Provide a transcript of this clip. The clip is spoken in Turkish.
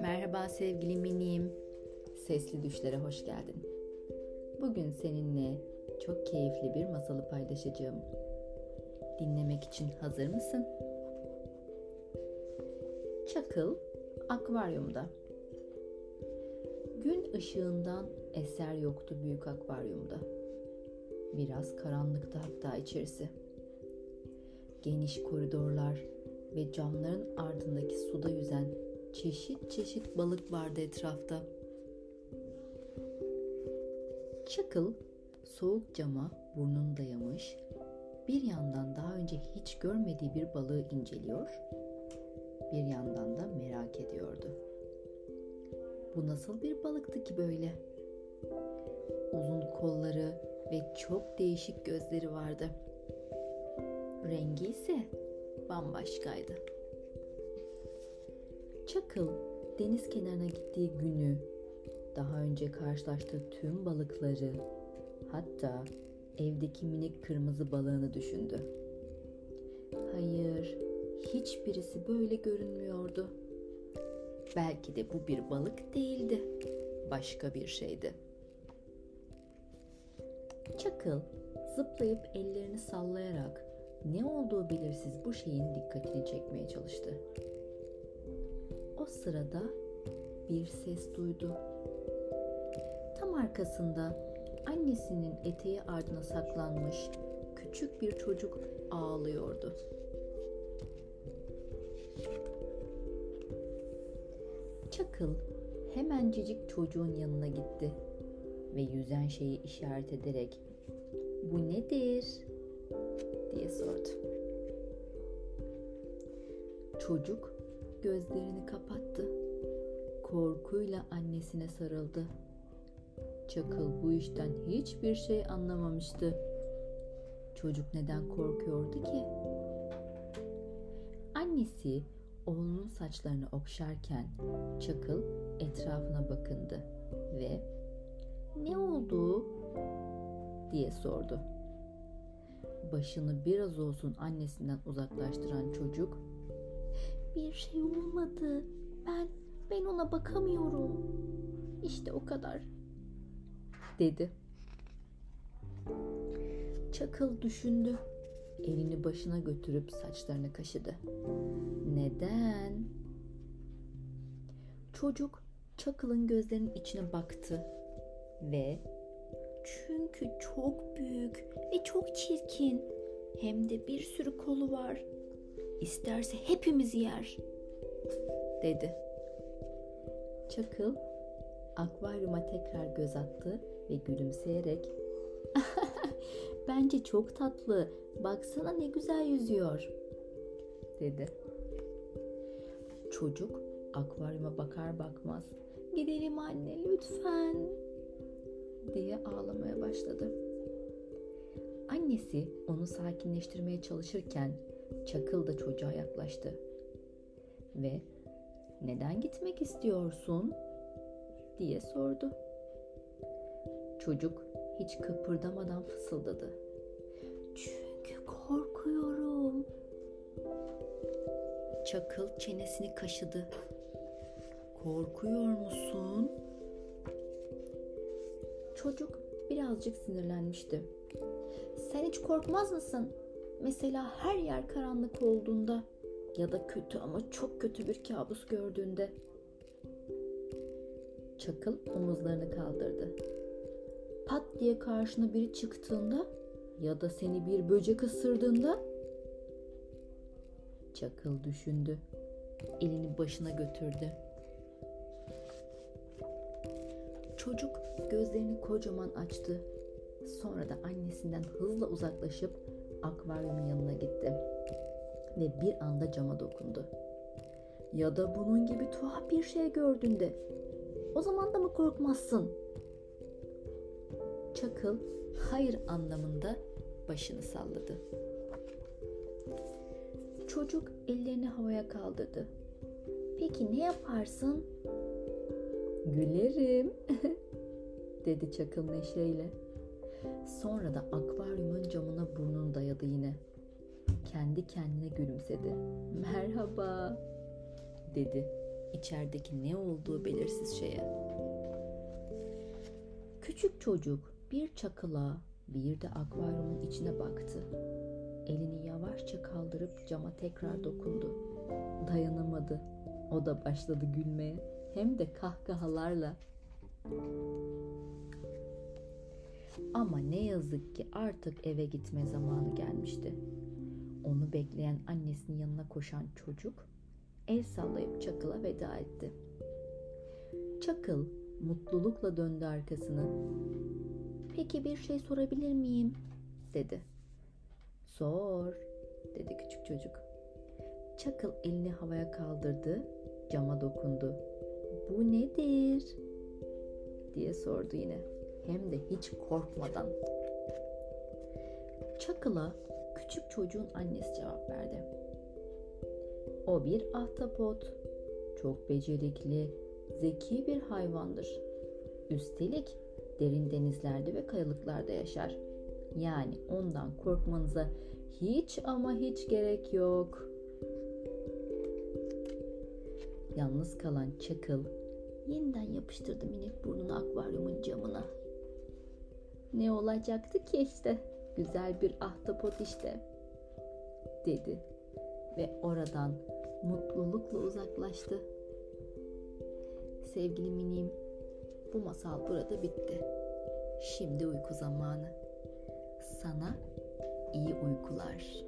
Merhaba sevgili minim. Sesli düşlere hoş geldin. Bugün seninle çok keyifli bir masalı paylaşacağım. Dinlemek için hazır mısın? Çakıl akvaryumda. Gün ışığından eser yoktu büyük akvaryumda. Biraz karanlıktı hatta içerisi. Geniş koridorlar ve camların ardındaki suda yüzen çeşit çeşit balık vardı etrafta. Çakıl soğuk cama burnunu dayamış, bir yandan daha önce hiç görmediği bir balığı inceliyor, bir yandan da merak ediyordu. Bu nasıl bir balıktı ki böyle? Uzun kolları ve çok değişik gözleri vardı. Rengi ise bambaşkaydı. Çakıl deniz kenarına gittiği günü, daha önce karşılaştığı tüm balıkları, hatta evdeki minik kırmızı balığını düşündü. Hayır, hiçbirisi böyle görünmüyordu. Belki de bu bir balık değildi, başka bir şeydi. Çakıl zıplayıp ellerini sallayarak ne olduğu belirsiz bu şeyin dikkatini çekmeye çalıştı. O sırada bir ses duydu. Tam arkasında annesinin eteği ardına saklanmış küçük bir çocuk ağlıyordu. Çakıl hemencecik çocuğun yanına gitti ve yüzen şeyi işaret ederek "Bu nedir?" Diye sordu. Çocuk gözlerini kapattı. Korkuyla annesine sarıldı. Çakıl bu işten hiçbir şey anlamamıştı. Çocuk neden korkuyordu ki? Annesi oğlunun saçlarını okşarken Çakıl etrafına bakındı ve "Ne oldu?" diye sordu. Başını biraz olsun annesinden uzaklaştıran çocuk "Bir şey olmadı. Ben ben ona bakamıyorum. İşte o kadar." dedi. Çakıl düşündü. Elini başına götürüp saçlarını kaşıdı. Neden? Çocuk Çakıl'ın gözlerinin içine baktı ve çünkü çok büyük ve çok çirkin hem de bir sürü kolu var. İsterse hepimizi yer dedi. Çakıl akvaryuma tekrar göz attı ve gülümseyerek Bence çok tatlı. Baksana ne güzel yüzüyor." dedi. Çocuk akvaryuma bakar bakmaz "Gidelim anne lütfen." Diye ağlamaya başladı. Annesi onu sakinleştirmeye çalışırken Çakıl da çocuğa yaklaştı. Ve "Neden gitmek istiyorsun?" diye sordu. Çocuk hiç kıpırdamadan fısıldadı. Çünkü korkuyorum. Çakıl çenesini kaşıdı. Korkuyor musun? Çocuk birazcık sinirlenmişti. Sen hiç korkmaz mısın? Mesela her yer karanlık olduğunda ya da kötü ama çok kötü bir kabus gördüğünde. Çakıl omuzlarını kaldırdı pat diye karşına biri çıktığında ya da seni bir böcek ısırdığında Çakıl düşündü. Elini başına götürdü. Çocuk gözlerini kocaman açtı. Sonra da annesinden hızla uzaklaşıp akvaryumun yanına gitti. Ve bir anda cama dokundu. Ya da bunun gibi tuhaf bir şey gördüğünde o zaman da mı korkmazsın Çakıl hayır anlamında başını salladı. Çocuk ellerini havaya kaldırdı. Peki ne yaparsın? Gülerim, dedi Çakıl neşeyle. Sonra da akvaryumun camına burnunu dayadı yine. kendi kendine gülümsedi. Merhaba dedi içerideki ne olduğu belirsiz şeye. Küçük çocuk bir çakıla bir de akvaryumun içine baktı. Elini yavaşça kaldırıp cama tekrar dokundu. Dayanamadı. O da başladı gülmeye. Hem de kahkahalarla. Ama ne yazık ki artık eve gitme zamanı gelmişti. Onu bekleyen annesinin yanına koşan çocuk el sallayıp Çakıl'a veda etti. Çakıl mutlulukla döndü arkasını. Peki bir şey sorabilir miyim? dedi. Sor, dedi küçük çocuk. Çakıl elini havaya kaldırdı, cama dokundu. Bu nedir? diye sordu yine. Hem de hiç korkmadan. Çakıl'a küçük çocuğun annesi cevap verdi. O bir ahtapot. Çok becerikli, zeki bir hayvandır. Üstelik derin denizlerde ve kayalıklarda yaşar. Yani ondan korkmanıza hiç ama hiç gerek yok. Yalnız kalan Çakıl yeniden yapıştırdı minik burnunu akvaryumun camına. Ne olacaktı ki işte? Güzel bir ahtapot işte. Dedi ve oradan mutlulukla uzaklaştı. Sevgili minim, bu masal burada bitti. Şimdi uyku zamanı. Sana iyi uykular.